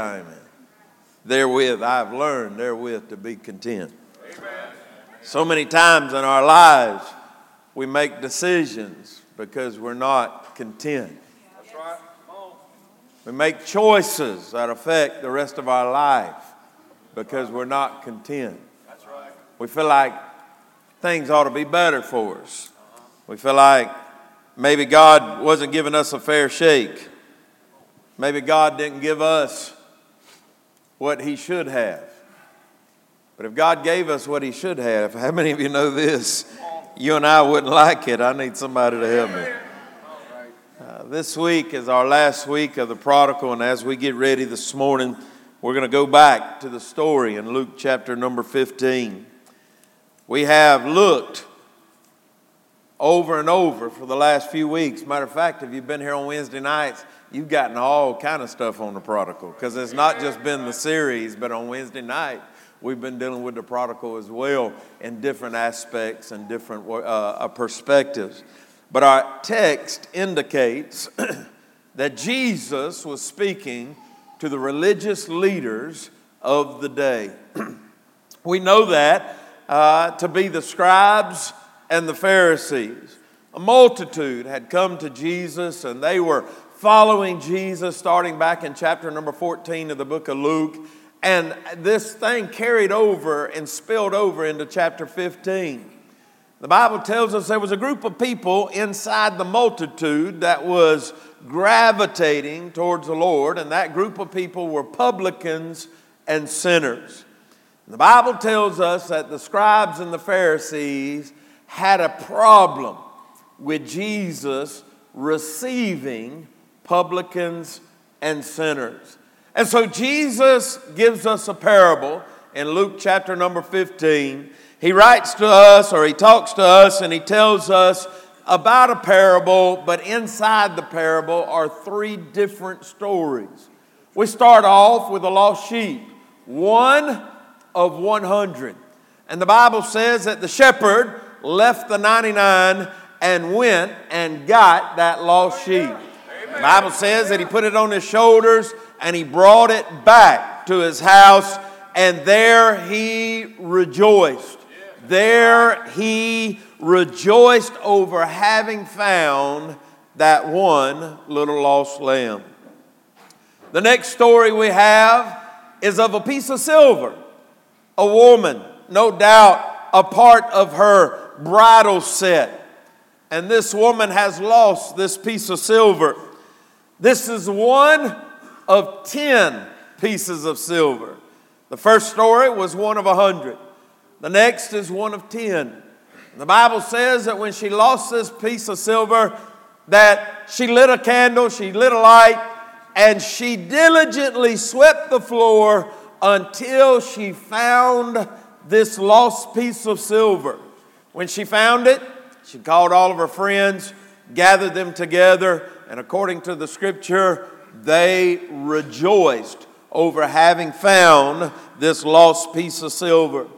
Amen. Therewith, I've learned therewith to be content. Amen. So many times in our lives, we make decisions because we're not content. That's right. We make choices that affect the rest of our life because we're not content. That's right. We feel like things ought to be better for us. We feel like maybe God wasn't giving us a fair shake. Maybe God didn't give us what He should have. But if God gave us what He should have, how many of you know this? You and I wouldn't like it. I need somebody to help me. Uh, this week is our last week of the prodigal, and as we get ready this morning, we're going to go back to the story in Luke chapter number 15. We have looked over and over for the last few weeks. Matter of fact, if you've been here on Wednesday nights, you've gotten all kind of stuff on the prodigal because it's not just been the series, but on Wednesday night we've been dealing with the prodigal as well in different aspects and different uh, uh perspectives. But our text indicates that Jesus was speaking to the religious leaders of the day. we know that uh, to be the scribes and the Pharisees. A multitude had come to Jesus and they were following Jesus, starting back in chapter number 14 of the book of Luke. And this thing carried over and spilled over into chapter 15. The Bible tells us there was a group of people inside the multitude that was gravitating towards the Lord, and that group of people were publicans and sinners. The Bible tells us that the scribes and the Pharisees had a problem with Jesus receiving publicans, and sinners. And so Jesus gives us a parable in Luke chapter number 15. He writes to us or he talks to us and he tells us about a parable, but inside the parable are three different stories. We start off with a lost sheep, one of 100. And the Bible says that the shepherd left the 99 and went and got that lost sheep. The Bible says that he put it on his shoulders and he brought it back to his house, and there he rejoiced. There he rejoiced over having found that one little lost lamb. The next story we have is of a piece of silver. A woman, no doubt, a part of her bridal set. And this woman has lost this piece of silver. This is one of 10 pieces of silver. The first story was one of a hundred. The next is one of 10. The Bible says that when she lost this piece of silver, that she lit a candle, she lit a light, and she diligently swept the floor until she found this lost piece of silver. When she found it, she called all of her friends, gathered them together, and according to the scripture, they rejoiced over having found this lost piece of silver.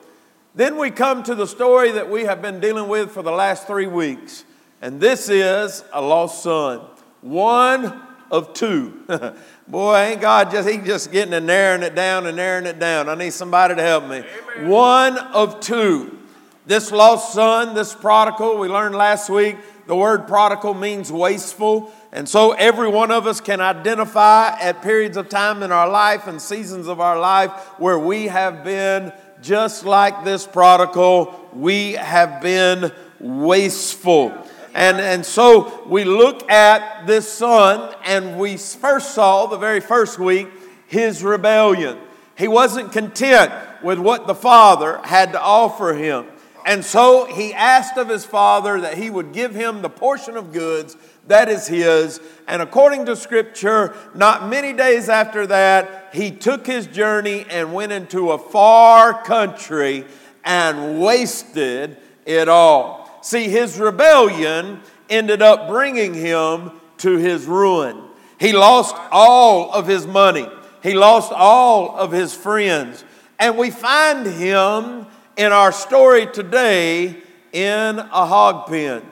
Then we come to the story that we have been dealing with for the last three weeks, and this is a lost son. One of two. Boy, ain't God just, he just getting and narrowing it down and narrowing it down. I need somebody to help me. Amen. One of two. This lost son, this prodigal, we learned last week, the word prodigal means wasteful. And so every one of us can identify at periods of time in our life and seasons of our life where we have been just like this prodigal, we have been wasteful. And, and so we look at this son, and we first saw the very first week his rebellion. He wasn't content with what the father had to offer him. And so he asked of his father that he would give him the portion of goods that is his. And according to scripture, not many days after that, he took his journey and went into a far country and wasted it all. See, his rebellion ended up bringing him to his ruin. He lost all of his money, he lost all of his friends. And we find him in our story today in a hog pen.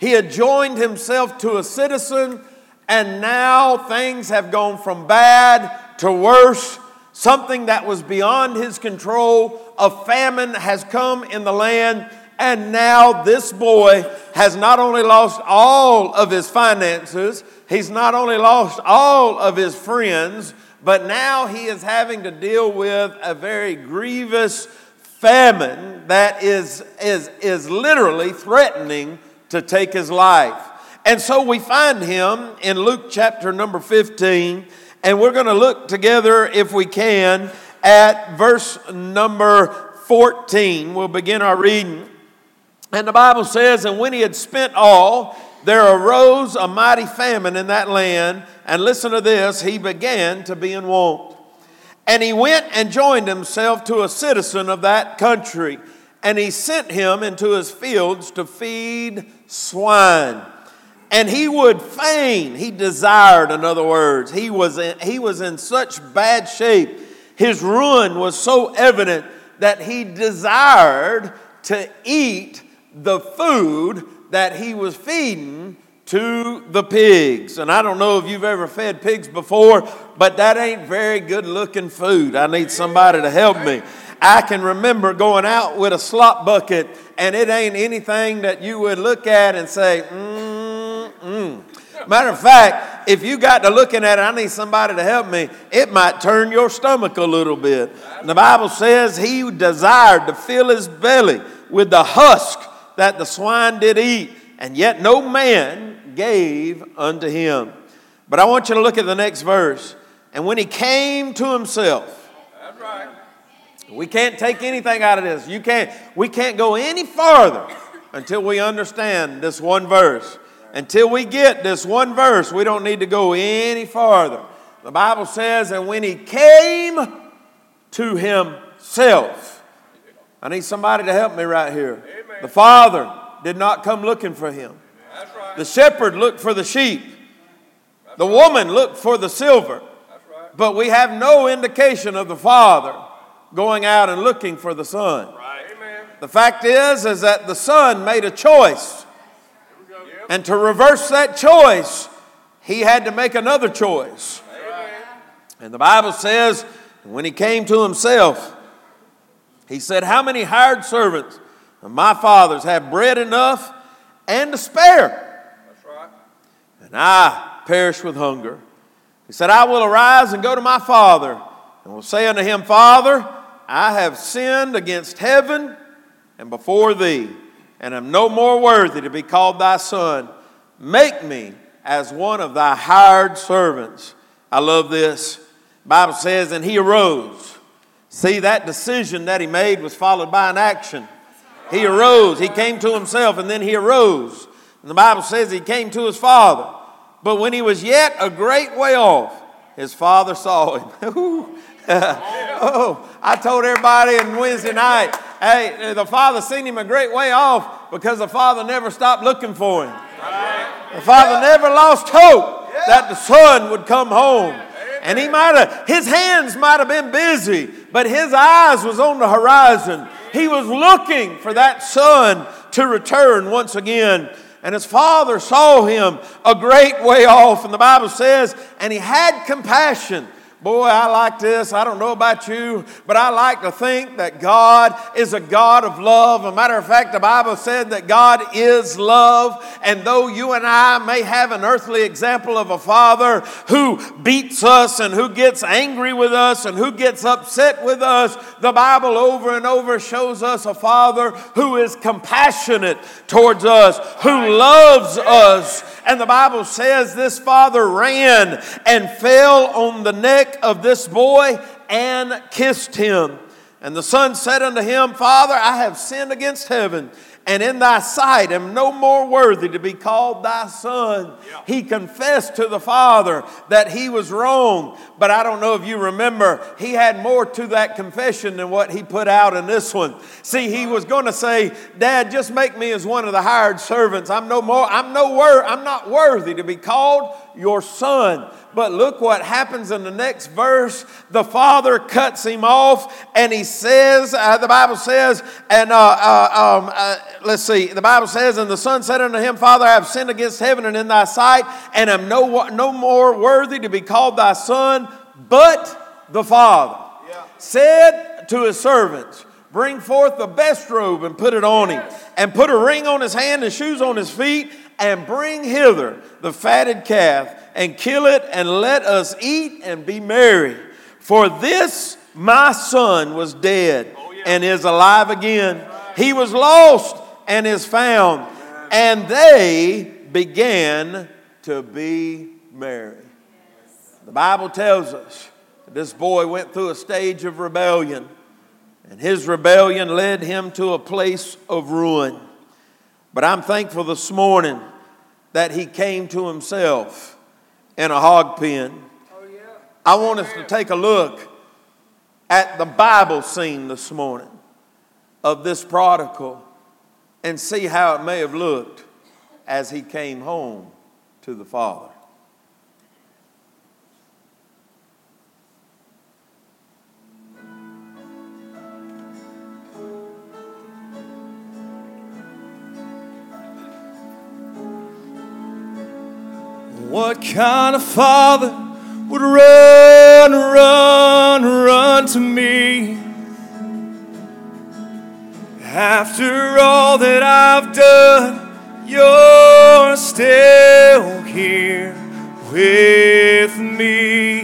He had joined himself to a citizen, and now things have gone from bad to worse something that was beyond his control. A famine has come in the land, and now this boy has not only lost all of his finances, he's not only lost all of his friends, but now he is having to deal with a very grievous famine that is, is, is literally threatening to take his life. And so we find him in Luke chapter number 15, and we're going to look together, if we can, at verse number 14. We'll begin our reading. And the Bible says, And when he had spent all, there arose a mighty famine in that land. And listen to this, he began to be in want. And he went and joined himself to a citizen of that country. And he sent him into his fields to feed swine. And he would fain, he desired, in other words, he was in, he was in such bad shape. His ruin was so evident that he desired to eat the food that he was feeding to the pigs. And I don't know if you've ever fed pigs before, but that ain't very good looking food. I need somebody to help me. I can remember going out with a slop bucket, and it ain't anything that you would look at and say, mm, Mm. Matter of fact, if you got to looking at it, I need somebody to help me, it might turn your stomach a little bit. the Bible says he desired to fill his belly with the husk that the swine did eat, and yet no man gave unto him. But I want you to look at the next verse. And when he came to himself. We can't take anything out of this. You can't, we can't go any farther until we understand this one verse. Until we get this one verse, we don't need to go any farther. The Bible says, and when he came to himself, I need somebody to help me right here. Amen. The Father did not come looking for him. Right. The shepherd looked for the sheep. That's the right. woman looked for the silver. Right. But we have no indication of the Father going out and looking for the Son. The fact is, is that the Son made a choice and to reverse that choice, he had to make another choice. And the Bible says, when he came to himself, he said, How many hired servants of my father's have bread enough and to spare? That's right. And I perish with hunger. He said, I will arise and go to my father, and will say unto him, Father, I have sinned against heaven and before thee and am no more worthy to be called thy son. Make me as one of thy hired servants. I love this. Bible says, and he arose. See, that decision that he made was followed by an action. He arose, he came to himself, and then he arose. And the Bible says he came to his father. But when he was yet a great way off, his father saw him. oh, I told everybody on Wednesday night, hey, the father seen him a great way off because the father never stopped looking for him. The father never lost hope that the son would come home. And he might have, his hands might have been busy, but his eyes was on the horizon. He was looking for that son to return once again. And his father saw him a great way off. And the Bible says, and he had compassion Boy, I like this. I don't know about you, but I like to think that God is a God of love. As a matter of fact, the Bible said that God is love. And though you and I may have an earthly example of a father who beats us and who gets angry with us and who gets upset with us, the Bible over and over shows us a father who is compassionate towards us, who loves us. And the Bible says this father ran and fell on the neck of this boy and kissed him. And the son said unto him, Father, I have sinned against heaven and in thy sight am no more worthy to be called thy son. Yeah. He confessed to the Father that he was wrong, but I don't know if you remember, he had more to that confession than what he put out in this one. See, he was going to say, Dad, just make me as one of the hired servants. I'm no more, I'm no wor- I'm not worthy to be called your son. But look what happens in the next verse. The father cuts him off, and he says, uh, the Bible says, and uh, uh, um, uh, let's see, the Bible says, and the son said unto him, Father, I have sinned against heaven and in thy sight, and am no, no more worthy to be called thy son, but the Father. said to his servants, Bring forth the best robe and put it on him, and put a ring on his hand and shoes on his feet, and bring hither the fatted calf, and kill it, and let us eat and be merry. For this my son was dead oh, and is alive again. He was lost and is found. And they began to be merry. The Bible tells us that this boy went through a stage of rebellion, and his rebellion led him to a place of ruin. But I'm thankful this morning that he came to himself in a hog pen. I want us to take a look at the Bible scene this morning of this prodigal and see how it may have looked as he came home to the Father. What kind of father would run, run, run to me? After all that I've done, you're still here with me.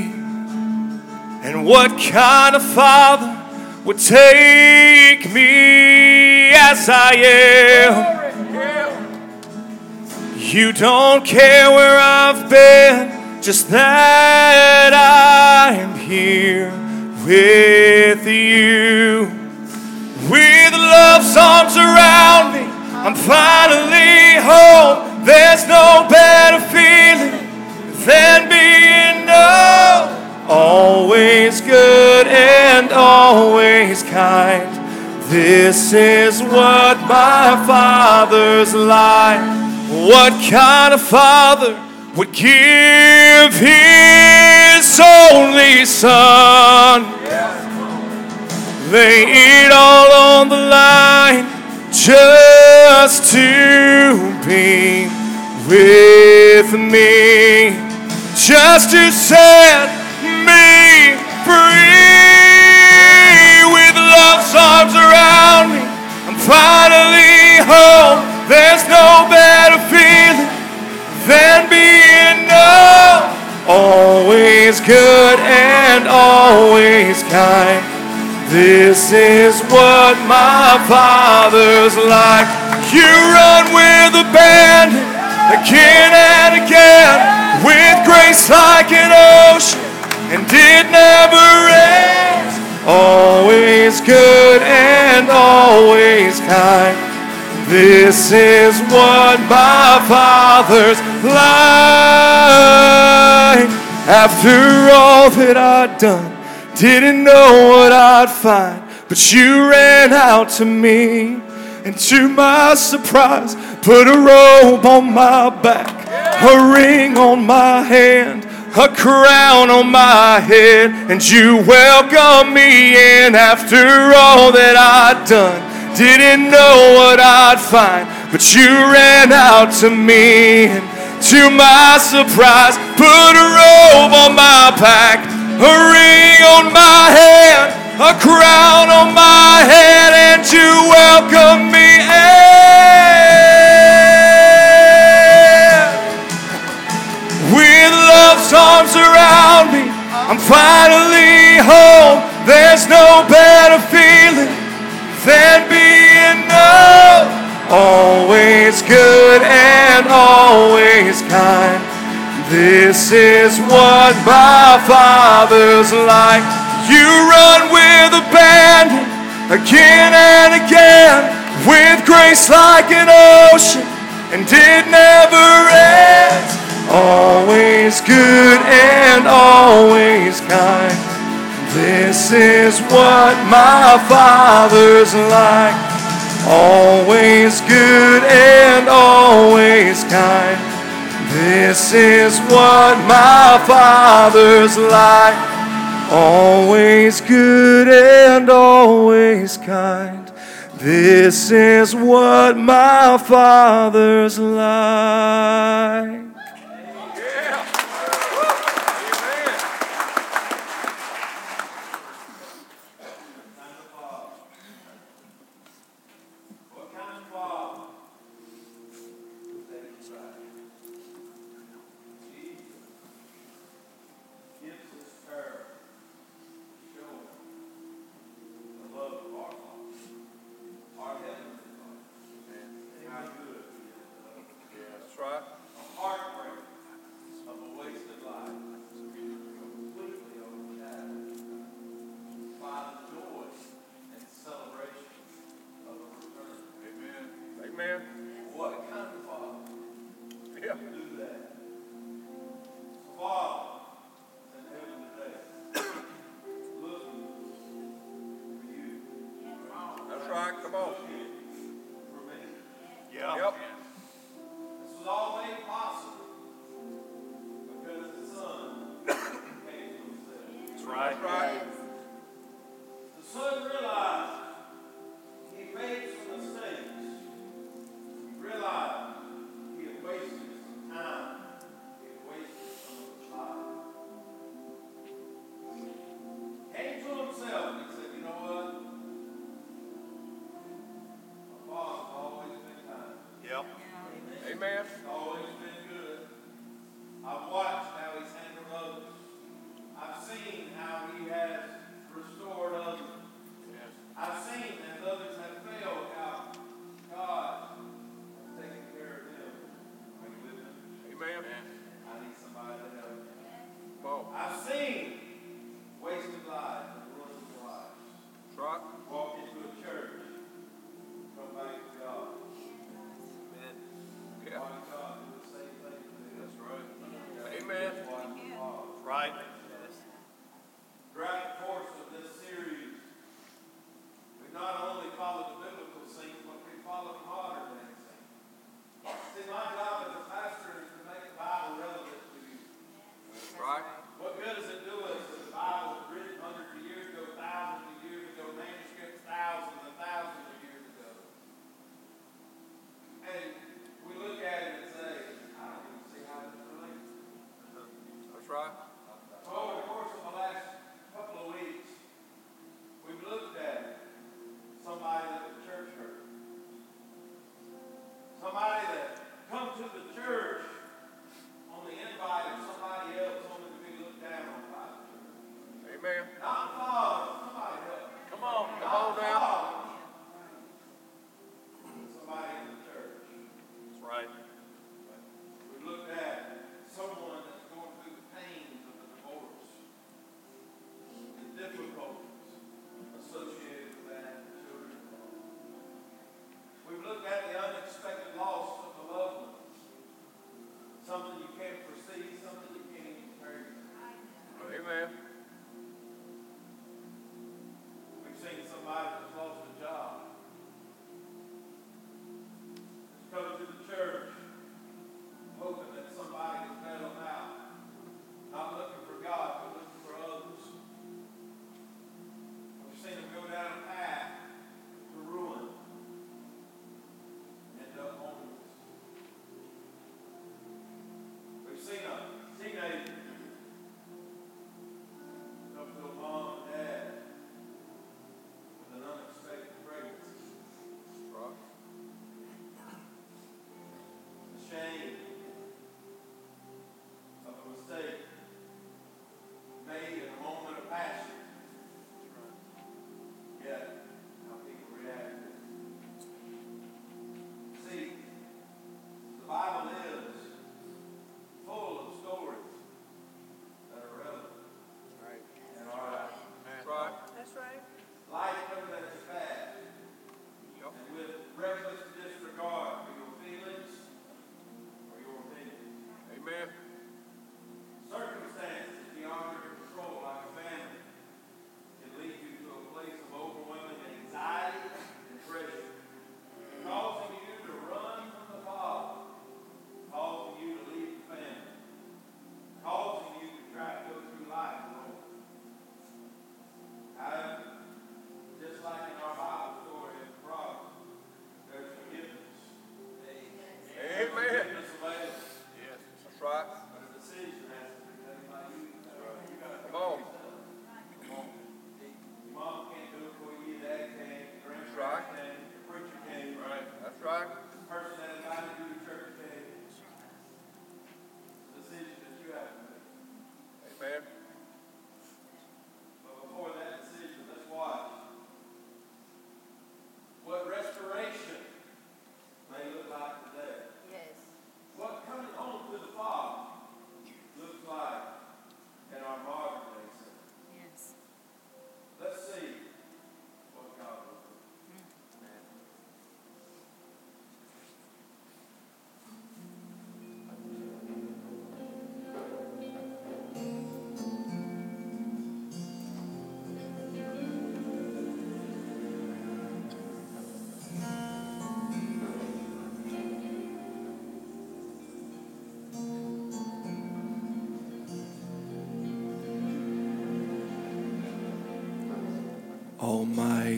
And what kind of father would take me as I am? You don't care where I've been, just that I'm here with you. With love's arms around me, I'm finally home. There's no better feeling than being known. Always good and always kind. This is what my father's like. What kind of father would give his only son? Lay it all on the line just to be with me, just to set me free. With love's arms around me, I'm finally home. There's no better feeling than being known. Always good and always kind. This is what my father's like. You run with abandon again and again with grace like an ocean, and it never ends. Always good and always kind. This is what my father's like. After all that I'd done, didn't know what I'd find, but you ran out to me. And to my surprise, put a robe on my back, a ring on my hand, a crown on my head, and you welcomed me in after all that I'd done. Didn't know what I'd find, but you ran out to me. And to my surprise, put a robe on my back, a ring on my hand, a crown on my head, and you welcome me in. With love's arms around me, I'm finally home. There's no better feeling than. Always good and always kind. This is what my father's like. You run with abandon again and again with grace like an ocean, and it never ends. Always good and always kind. This is what my Father's like. Always good and always kind. This is what my Father's like. Always good and always kind. This is what my Father's like. man.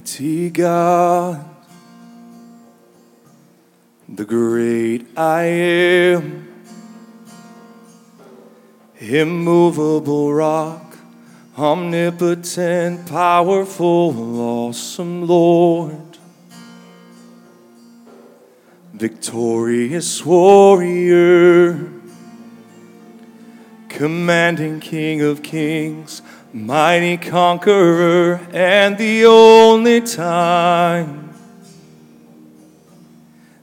Almighty God, the great I am, immovable rock, omnipotent, powerful, awesome Lord, victorious warrior, commanding King of kings mighty conqueror, and the only time,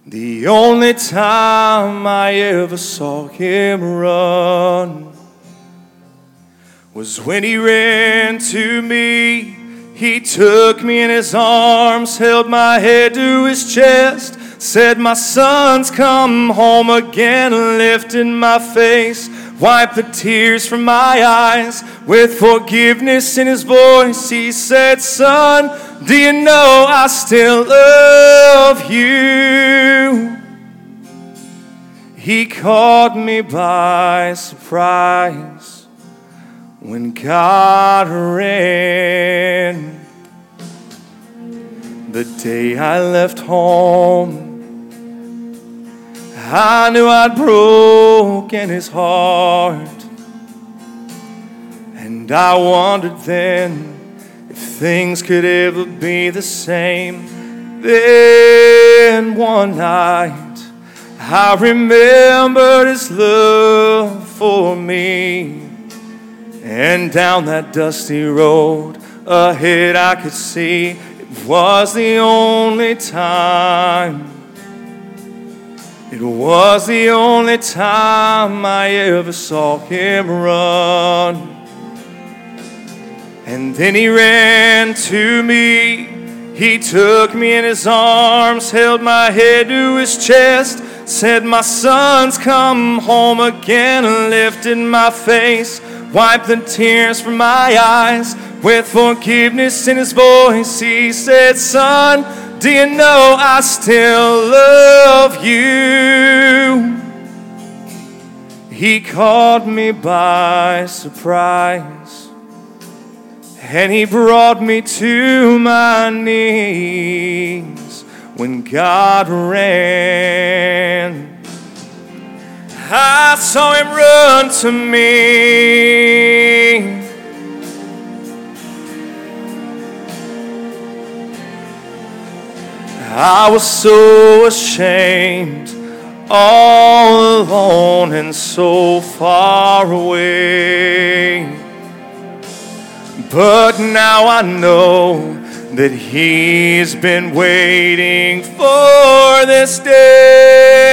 the only time I ever saw him run was when he ran to me. He took me in his arms, held my head to his chest, said, My son's come home again, lifted my face wipe the tears from my eyes with forgiveness in his voice. He said, Son, do you know I still love you? He caught me by surprise when God ran. The day I left home I knew I'd broken his heart. And I wondered then if things could ever be the same. Then one night I remembered his love for me. And down that dusty road ahead I could see it was the only time it was the only time I ever saw him run. And then he ran to me. He took me in his arms, held my head to his chest, said, My son's come home again, lifted my face, wiped the tears from my eyes. With forgiveness in his voice, he said, Son, do you know I still love you? He caught me by surprise and he brought me to my knees when God ran. I saw him run to me I was so ashamed, all alone and so far away. But now I know that He's been waiting for this day.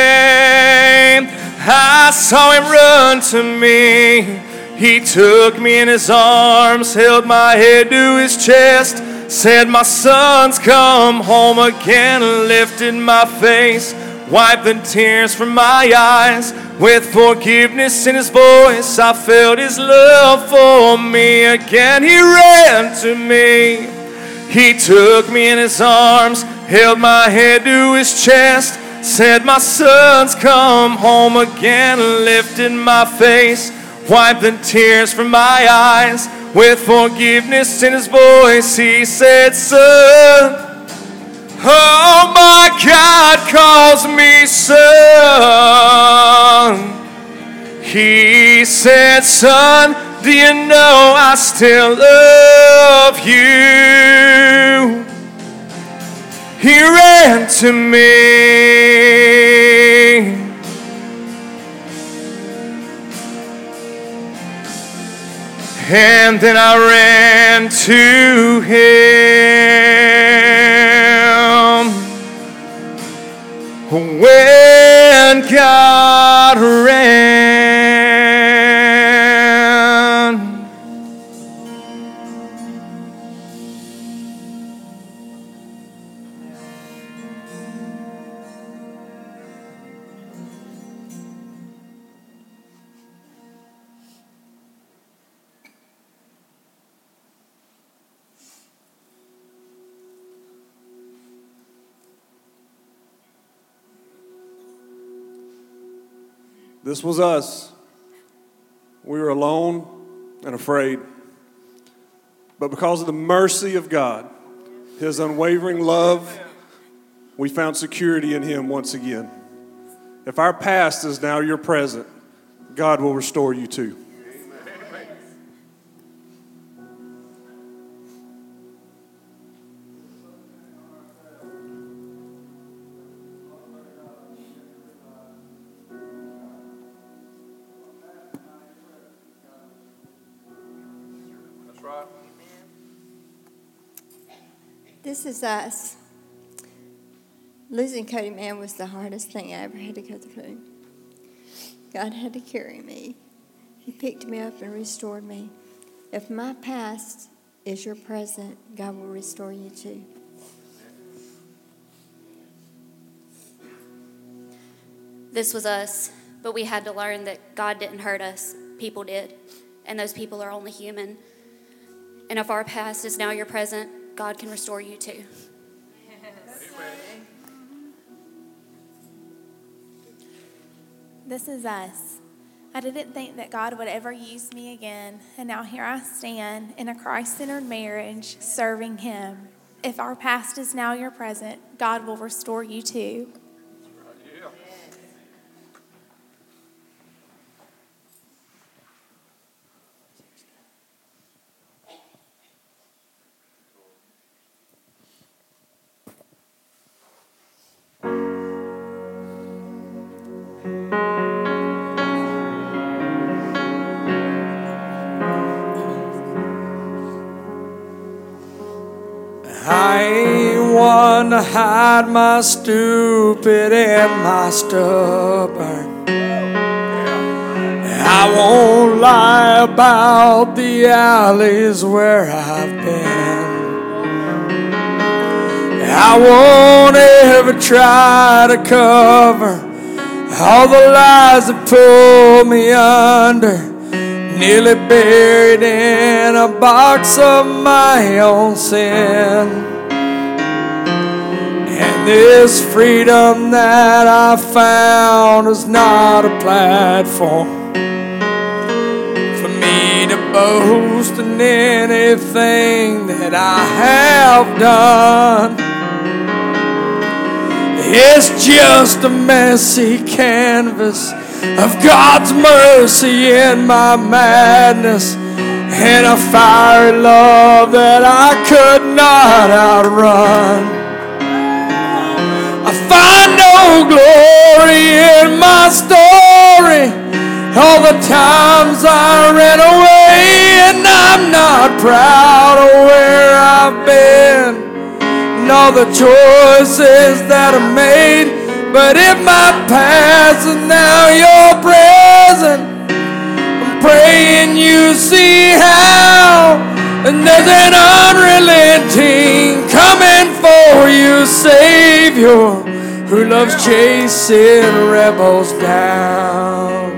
I saw Him run to me. He took me in His arms, held my head to His chest Said, My son's come home again, lifted my face, wiped the tears from my eyes. With forgiveness in his voice, I felt his love for me again. He ran to me, he took me in his arms, held my head to his chest. Said, My son's come home again, lifted my face, wiped the tears from my eyes. With forgiveness in his voice, he said, Son, oh my God calls me son. He said, Son, do you know I still love you? He ran to me And then I ran to him. When This was us. We were alone and afraid. But because of the mercy of God, His unwavering love, we found security in Him once again. If our past is now your present, God will restore you too. This is us. Losing Cody Man was the hardest thing I ever had to go through. God had to carry me. He picked me up and restored me. If my past is your present, God will restore you too. This was us, but we had to learn that God didn't hurt us, people did, and those people are only human. And if our past is now your present, God can restore you too. This is us. I didn't think that God would ever use me again, and now here I stand in a Christ centered marriage serving Him. If our past is now your present, God will restore you too. Ain't to hide my stupid and my stubborn. I won't lie about the alleys where I've been. I won't ever try to cover all the lies that pull me under nearly buried in a box of my own sin. And this freedom that I found is not a platform for me to boast in anything that I have done. It's just a messy canvas of God's mercy in my madness and a fiery love that I could not outrun. Glory in my story. All the times I ran away, and I'm not proud of where I've been and all the choices that I made. But if my past is now your present, I'm praying you see how. And there's an unrelenting coming for you, Savior, who loves chasing rebels down.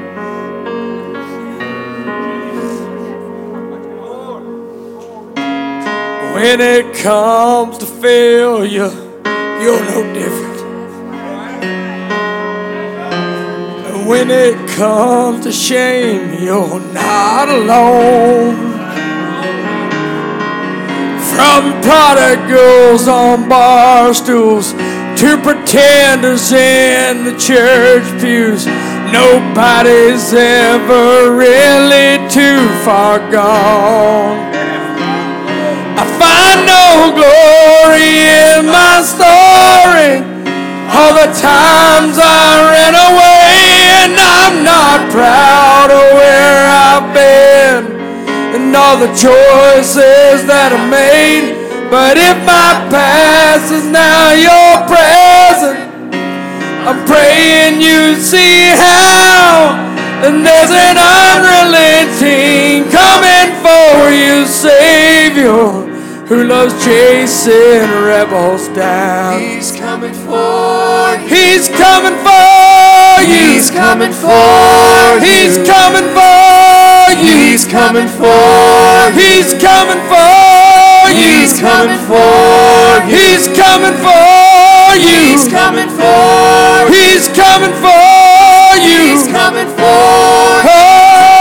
When it comes to failure, you're no different. And when it comes to shame, you're not alone. From prodigals on bar stools to pretenders in the church pews, nobody's ever really too far gone. I find no glory in my story. All the times I ran away, and I'm not proud of where I've been and all the choices that I made. But if my past is now your present, I'm praying you see how. And there's an unrelenting coming for you, Savior, who loves chasing rebels down. He's coming for you. He's coming for you. He's coming for you. He's coming for you. He's coming for you. He's coming for you. He's coming for you. He's coming for you. He's coming for you. He's coming for you. He's coming for you. Oh.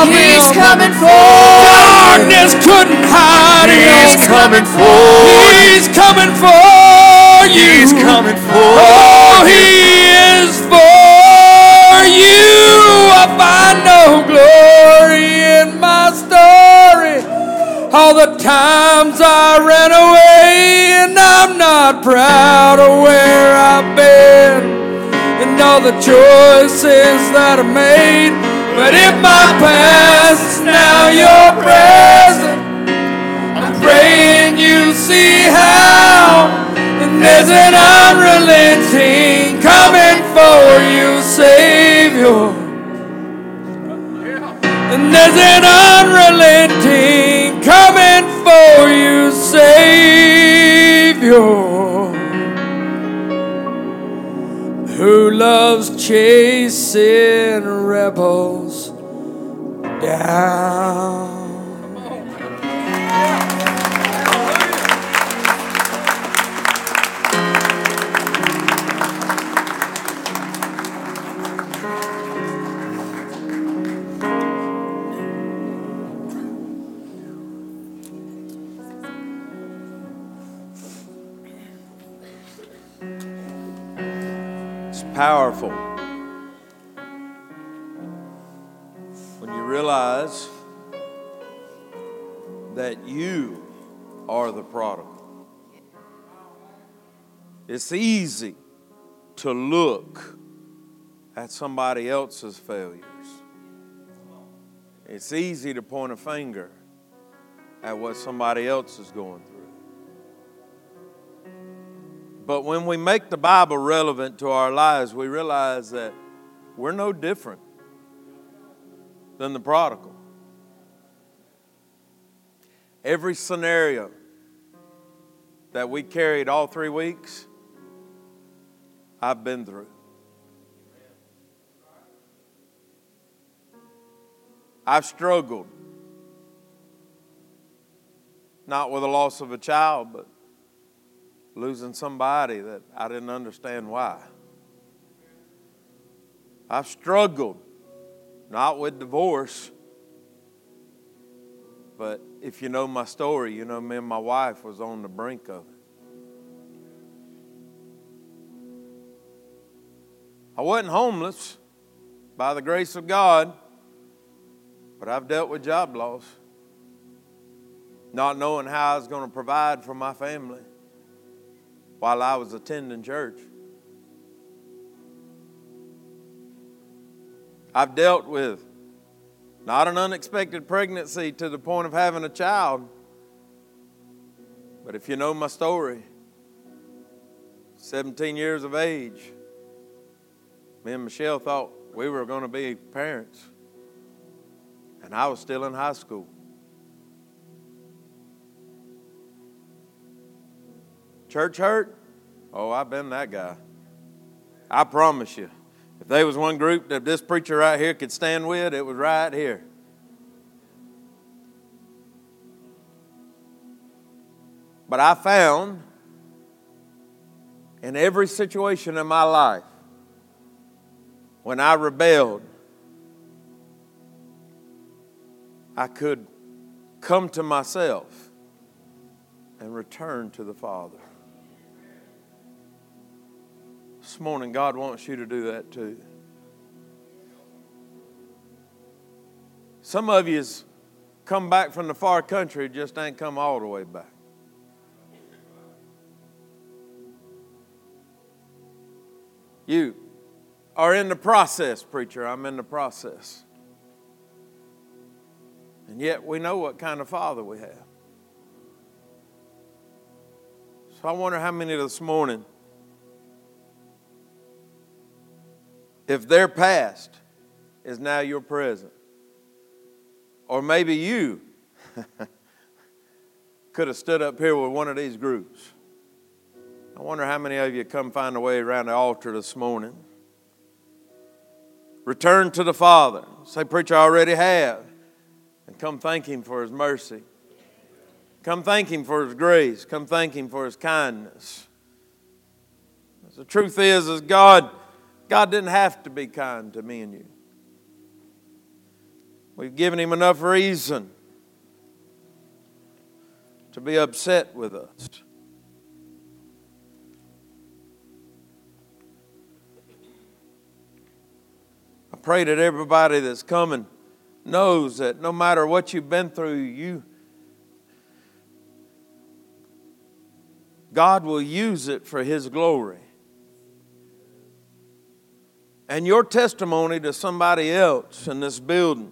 of He's him. He's coming for you. Darkness couldn't hide He's him. coming for you. He's coming for you. He's coming for Oh, he the times I ran away, and I'm not proud of where I've been, and all the choices that I made. But if my past is now your present, I'm praying you see how. And there's an unrelenting coming for you, Savior. And there's an unrelenting you, Savior. Who loves chasing rebels down. Powerful. When you realize that you are the prodigal. It's easy to look at somebody else's failures. It's easy to point a finger at what somebody else is going through. But when we make the Bible relevant to our lives, we realize that we're no different than the prodigal. Every scenario that we carried all three weeks, I've been through. I've struggled, not with the loss of a child, but losing somebody that I didn't understand why. I've struggled, not with divorce, but if you know my story, you know me and my wife was on the brink of it. I wasn't homeless by the grace of God, but I've dealt with job loss, not knowing how I was going to provide for my family while I was attending church. I've dealt with not an unexpected pregnancy to the point of having a child, but if you know my story, 17 years of age, me and Michelle thought we were going to be parents, and I was still in high school. Church hurt? Oh, I've been that guy. I promise you. If there was one group that this preacher right here could stand with, it was right here. But I found in every situation in my life when I rebelled, I could come to myself and return to the Father. This morning, God wants you to do that too. Some of you's come back from the far country, just ain't come all the way back. You are in the process, preacher. I'm in the process. And yet we know what kind of father we have. So I wonder how many this morning, if their past is now your present, or maybe you could have stood up here with one of these groups. I wonder how many of you come find a way around the altar this morning. Return to the Father. Say, Preacher, I already have. And come thank Him for His mercy. Come thank Him for His grace. Come thank Him for His kindness. The truth is, is God, God didn't have to be kind to me and you. We've given him enough reason to be upset with us. I pray that everybody that's coming knows that no matter what you've been through, you God will use it for his glory. And your testimony to somebody else in this building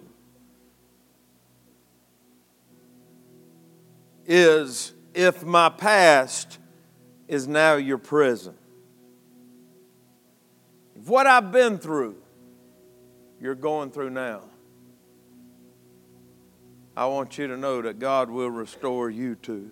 is if my past is now your present. If what I've been through, you're going through now. I want you to know that God will restore you too.